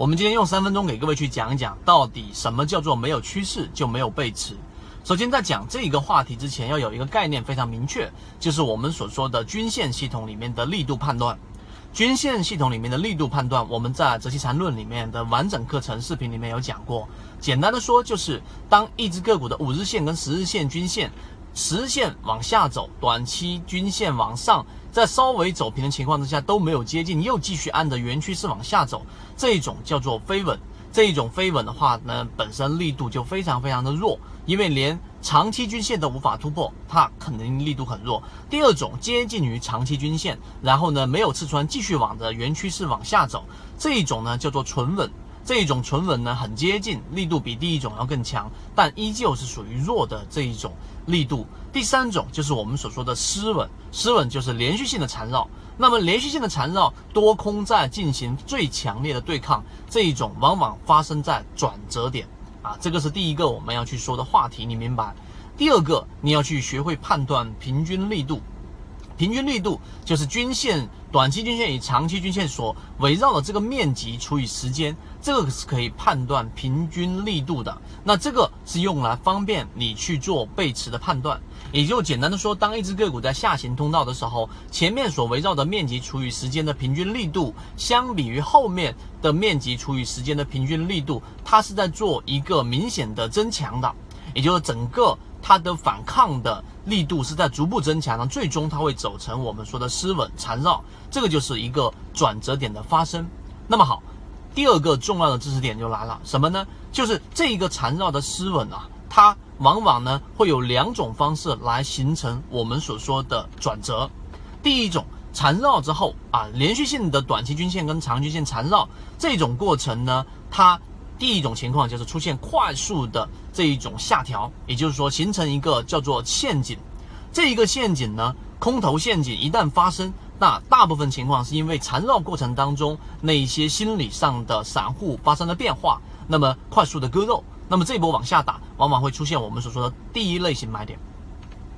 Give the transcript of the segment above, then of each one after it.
我们今天用三分钟给各位去讲一讲，到底什么叫做没有趋势就没有背驰。首先，在讲这一个话题之前，要有一个概念非常明确，就是我们所说的均线系统里面的力度判断。均线系统里面的力度判断，我们在《择期缠论》里面的完整课程视频里面有讲过。简单的说，就是当一只个股的五日线跟十日线均线，实线往下走，短期均线往上。在稍微走平的情况之下都没有接近，又继续按着原趋势往下走，这一种叫做飞稳。这一种飞稳的话呢，本身力度就非常非常的弱，因为连长期均线都无法突破，它肯定力度很弱。第二种接近于长期均线，然后呢没有刺穿，继续往着原趋势往下走，这一种呢叫做纯稳。这一种纯稳呢，很接近，力度比第一种要更强，但依旧是属于弱的这一种力度。第三种就是我们所说的失稳，失稳就是连续性的缠绕。那么连续性的缠绕，多空在进行最强烈的对抗，这一种往往发生在转折点啊，这个是第一个我们要去说的话题，你明白？第二个，你要去学会判断平均力度。平均力度就是均线、短期均线与长期均线所围绕的这个面积除以时间，这个是可以判断平均力度的。那这个是用来方便你去做背驰的判断。也就简单的说，当一只个股在下行通道的时候，前面所围绕的面积除以时间的平均力度，相比于后面的面积除以时间的平均力度，它是在做一个明显的增强的，也就是整个。它的反抗的力度是在逐步增强的，最终它会走成我们说的失稳缠绕，这个就是一个转折点的发生。那么好，第二个重要的知识点就来了，什么呢？就是这一个缠绕的失稳啊，它往往呢会有两种方式来形成我们所说的转折。第一种缠绕之后啊，连续性的短期均线跟长均线缠绕这种过程呢，它。第一种情况就是出现快速的这一种下调，也就是说形成一个叫做陷阱。这一个陷阱呢，空头陷阱一旦发生，那大部分情况是因为缠绕过程当中那一些心理上的散户发生了变化，那么快速的割肉，那么这波往下打，往往会出现我们所说的第一类型买点。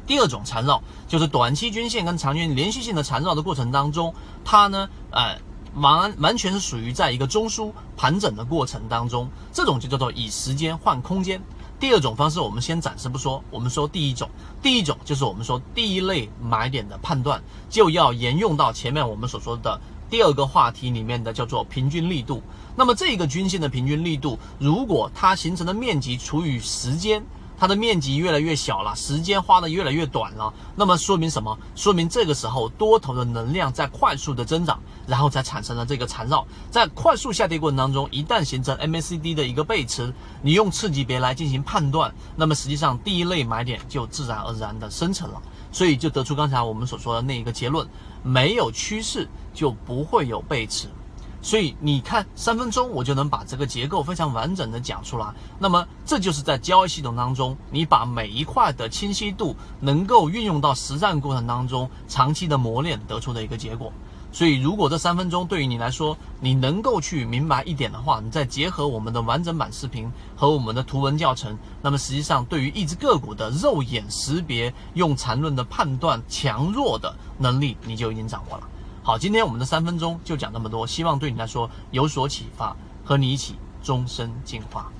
第二种缠绕就是短期均线跟长均连续性的缠绕的过程当中，它呢，呃。完完全是属于在一个中枢盘整的过程当中，这种就叫做以时间换空间。第二种方式我们先暂时不说，我们说第一种，第一种就是我们说第一类买点的判断，就要沿用到前面我们所说的第二个话题里面的叫做平均力度。那么这个均线的平均力度，如果它形成的面积除以时间。它的面积越来越小了，时间花的越来越短了，那么说明什么？说明这个时候多头的能量在快速的增长，然后才产生了这个缠绕。在快速下跌过程当中，一旦形成 MACD 的一个背驰，你用次级别来进行判断，那么实际上第一类买点就自然而然的生成了，所以就得出刚才我们所说的那一个结论：没有趋势就不会有背驰。所以你看，三分钟我就能把这个结构非常完整的讲出来。那么这就是在交易系统当中，你把每一块的清晰度能够运用到实战过程当中，长期的磨练得出的一个结果。所以，如果这三分钟对于你来说，你能够去明白一点的话，你再结合我们的完整版视频和我们的图文教程，那么实际上对于一只个股的肉眼识别、用缠论的判断强弱的能力，你就已经掌握了。好，今天我们的三分钟就讲这么多，希望对你来说有所启发，和你一起终身进化。